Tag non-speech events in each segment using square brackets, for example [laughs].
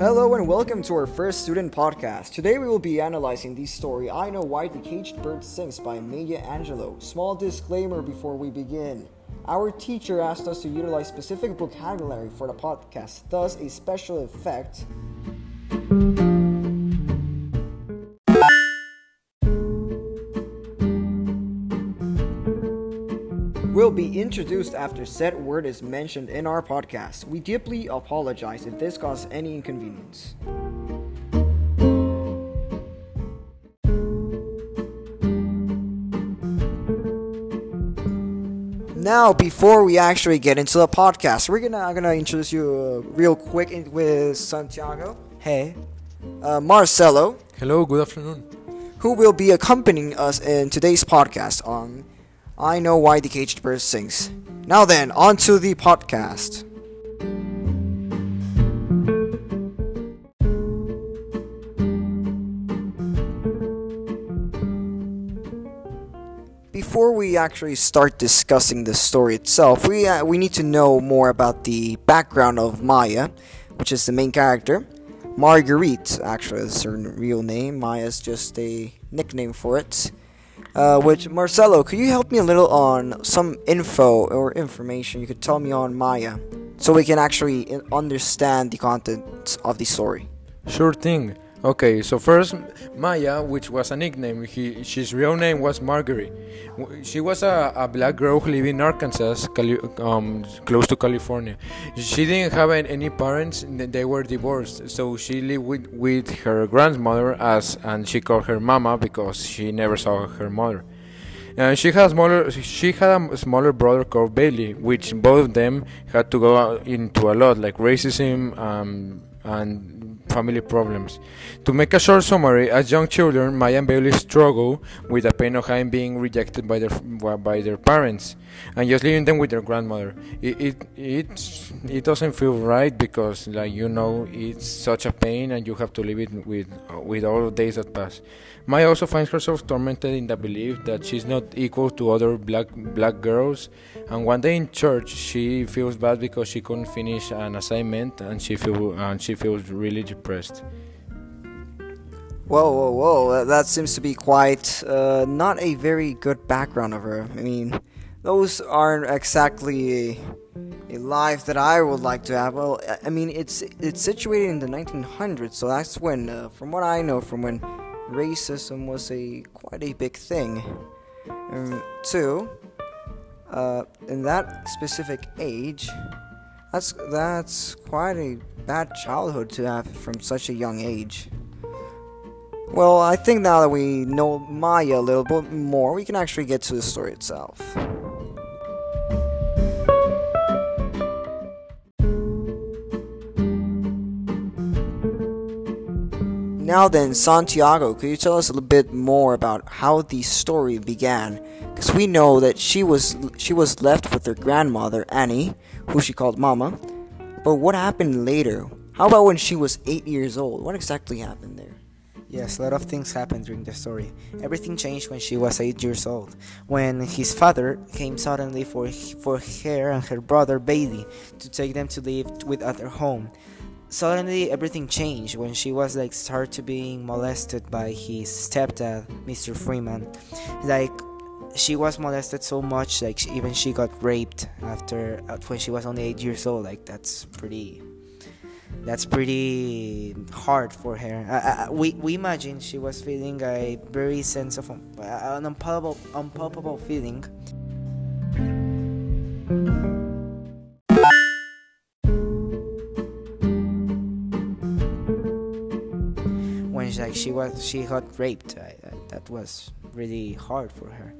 Hello and welcome to our first student podcast. Today we will be analyzing the story I Know Why the Caged Bird Sings by Maya Angelou. Small disclaimer before we begin. Our teacher asked us to utilize specific vocabulary for the podcast, thus, a special effect. Will be introduced after said word is mentioned in our podcast. We deeply apologize if this caused any inconvenience. Now, before we actually get into the podcast, we're gonna I'm gonna introduce you uh, real quick in, with Santiago. Hey. Uh, Marcelo. Hello. Good afternoon. Who will be accompanying us in today's podcast on I know why the caged bird sings. Now then, on to the podcast. Before we actually start discussing the story itself, we uh, we need to know more about the background of Maya, which is the main character. Marguerite, actually, is her real name. Maya is just a nickname for it uh, which Marcelo, could you help me a little on some info or information you could tell me on Maya, so we can actually understand the contents of the story? Sure thing. Okay, so first Maya, which was a nickname, he, his real name was Marguerite. She was a, a black girl who lived in Arkansas, Cali, um, close to California. She didn't have any parents; they were divorced. So she lived with, with her grandmother, as and she called her Mama because she never saw her mother. And she had smaller she had a smaller brother called Bailey, which both of them had to go into a lot, like racism um, and family problems. To make a short summary, as young children, Maya and Bailey struggle with the pain of having being rejected by their by their parents and just leaving them with their grandmother. It it it, it doesn't feel right because like you know it's such a pain and you have to live it with with all the days that pass. Maya also finds herself tormented in the belief that she's not equal to other black black girls. And one day in church, she feels bad because she couldn't finish an assignment, and she feel and she feels really depressed. Whoa, whoa, whoa! That seems to be quite uh, not a very good background of her. I mean, those aren't exactly a, a life that I would like to have. Well, I mean, it's it's situated in the 1900s, so that's when, uh, from what I know, from when racism was a quite a big thing. And two, uh, in that specific age, that's that's quite a bad childhood to have from such a young age. Well, I think now that we know Maya a little bit more, we can actually get to the story itself. Now then, Santiago, could you tell us a little bit more about how the story began? Because we know that she was she was left with her grandmother Annie, who she called Mama. But what happened later? How about when she was eight years old? What exactly happened there? Yes, a lot of things happened during the story. Everything changed when she was eight years old, when his father came suddenly for for her and her brother Bailey to take them to live with at home suddenly everything changed when she was like started to being molested by his stepdad mr freeman like she was molested so much like she, even she got raped after uh, when she was only eight years old like that's pretty that's pretty hard for her uh, uh, we, we imagine she was feeling a very sense of um, an unpalpable, unpalpable feeling When like she was she got raped. I, that was really hard for her.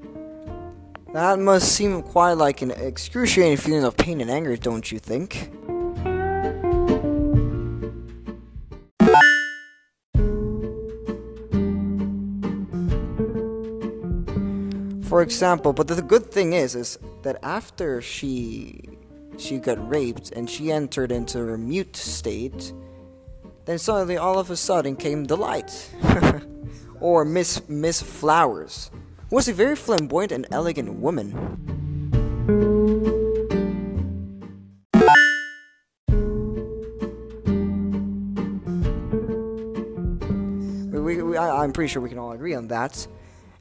That must seem quite like an excruciating feeling of pain and anger, don't you think? For example, but the good thing is is that after she she got raped and she entered into her mute state, then suddenly, all of a sudden, came the light. [laughs] or Miss Miss Flowers, was a very flamboyant and elegant woman. we, I, I'm pretty sure we can all agree on that.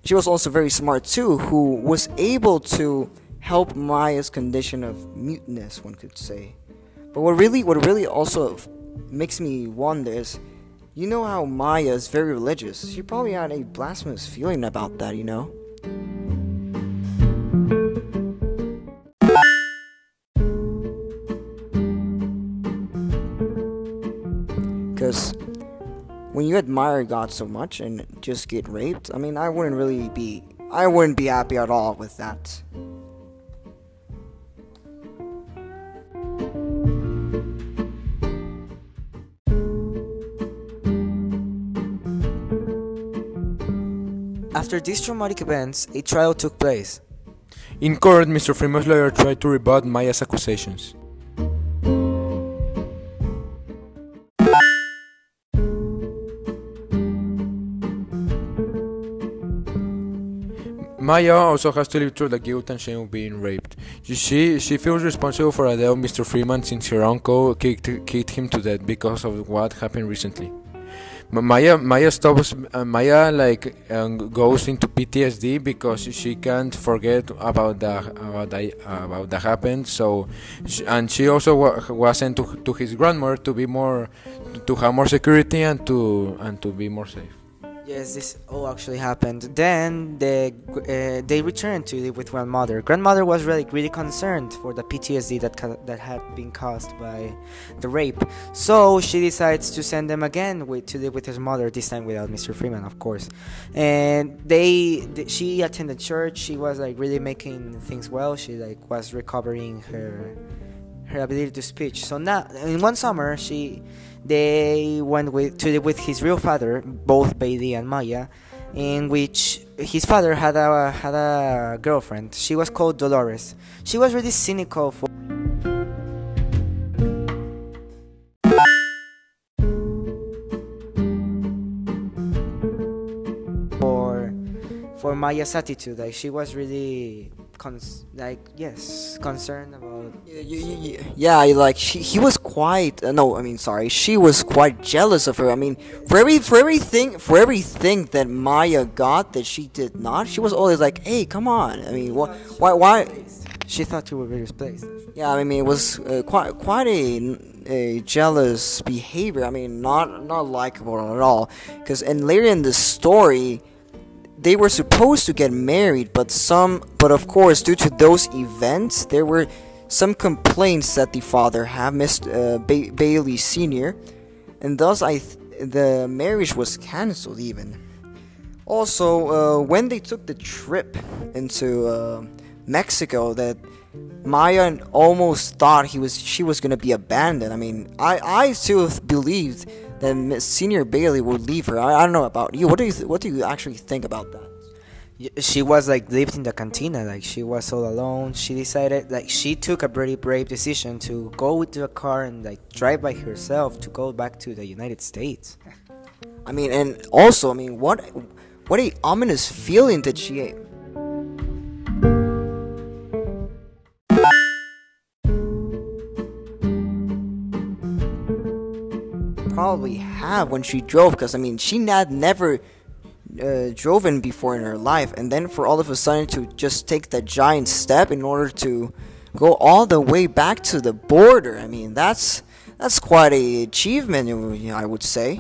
She was also very smart too, who was able to help Maya's condition of muteness, one could say. But what really, what really also makes me wonder is, you know how Maya is very religious. She probably had a blasphemous feeling about that, you know. You admire God so much and just get raped, I mean, I wouldn't really be, I wouldn't be happy at all with that. After these traumatic events, a trial took place. In court, Mr. Freeman's lawyer tried to rebut Maya's accusations. Maya also has to live through the guilt and shame of being raped. She she feels responsible for of Mr. Freeman since her uncle kicked, kicked him to death because of what happened recently. Maya Maya stops uh, Maya like um, goes into PTSD because she can't forget about the about the about happened. So, she, and she also wa- was sent to, to his grandmother to be more to have more security and to and to be more safe. Yes, this all actually happened. Then the, uh, they returned to live with grandmother. Grandmother was really really concerned for the PTSD that ca- that had been caused by the rape. So she decides to send them again with, to live with his mother. This time without Mr. Freeman, of course. And they, th- she attended church. She was like really making things well. She like was recovering her her ability to speech. So now in one summer she they went with to with his real father, both Bailey and Maya, in which his father had a had a girlfriend. She was called Dolores. She was really cynical for for Maya's attitude. Like she was really cons- like yes concerned about Yeah, you- you- yeah, like she, he was quite. Uh, no, I mean, sorry, she was quite jealous of her. I mean, for every for everything for everything that Maya got that she did not, she was always like, "Hey, come on." I mean, what? Why? Why? She thought you were very displaced. Yeah, I mean, it was uh, quite quite a, a jealous behavior. I mean, not not likable at all. Because and later in the story, they were supposed to get married, but some, but of course, due to those events, there were some complaints that the father had, Mr. Uh, ba- Bailey Senior, and thus I, th- the marriage was cancelled even. Also, uh, when they took the trip into uh, Mexico, that Maya almost thought he was she was gonna be abandoned. I mean, I I too believed Miss Senior Bailey would leave her. I, I don't know about you. What do you th- what do you actually think about that? She was like lived in the cantina, like she was all alone. She decided, like she took a pretty brave decision to go into a car and like drive by herself to go back to the United States. I mean, and also, I mean, what what a ominous feeling did she probably have when she drove? Because I mean, she had never uh, drove in before in her life, and then for all of a sudden to just take that giant step in order to go all the way back to the border. I mean, that's that's quite a achievement, I would say.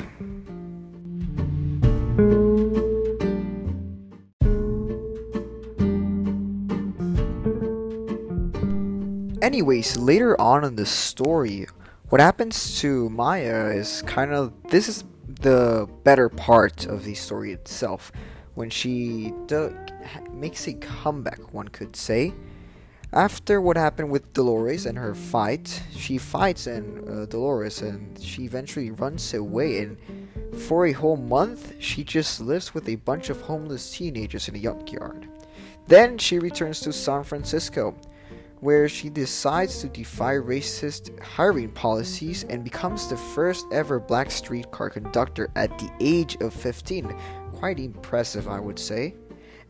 Anyways, later on in the story, what happens to Maya is kind of this is the better part of the story itself when she do, makes a comeback, one could say. After what happened with Dolores and her fight, she fights and uh, Dolores and she eventually runs away and for a whole month she just lives with a bunch of homeless teenagers in a junkyard. Then she returns to San Francisco where she decides to defy racist hiring policies and becomes the first ever black streetcar conductor at the age of 15. Quite impressive, I would say.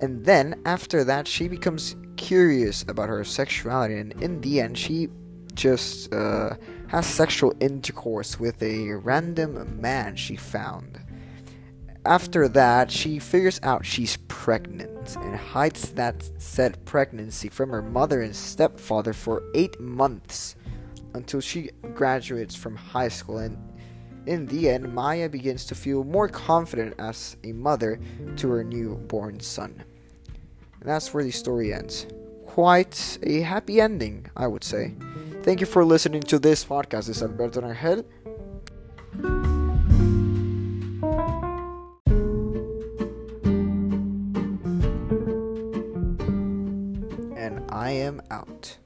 And then, after that, she becomes curious about her sexuality, and in the end, she just uh, has sexual intercourse with a random man she found. after that, she figures out she's pregnant and hides that said pregnancy from her mother and stepfather for eight months until she graduates from high school. And in the end, Maya begins to feel more confident as a mother to her newborn son. And that's where the story ends. Quite a happy ending, I would say. Thank you for listening to this podcast. This is Alberto Rangel. Out.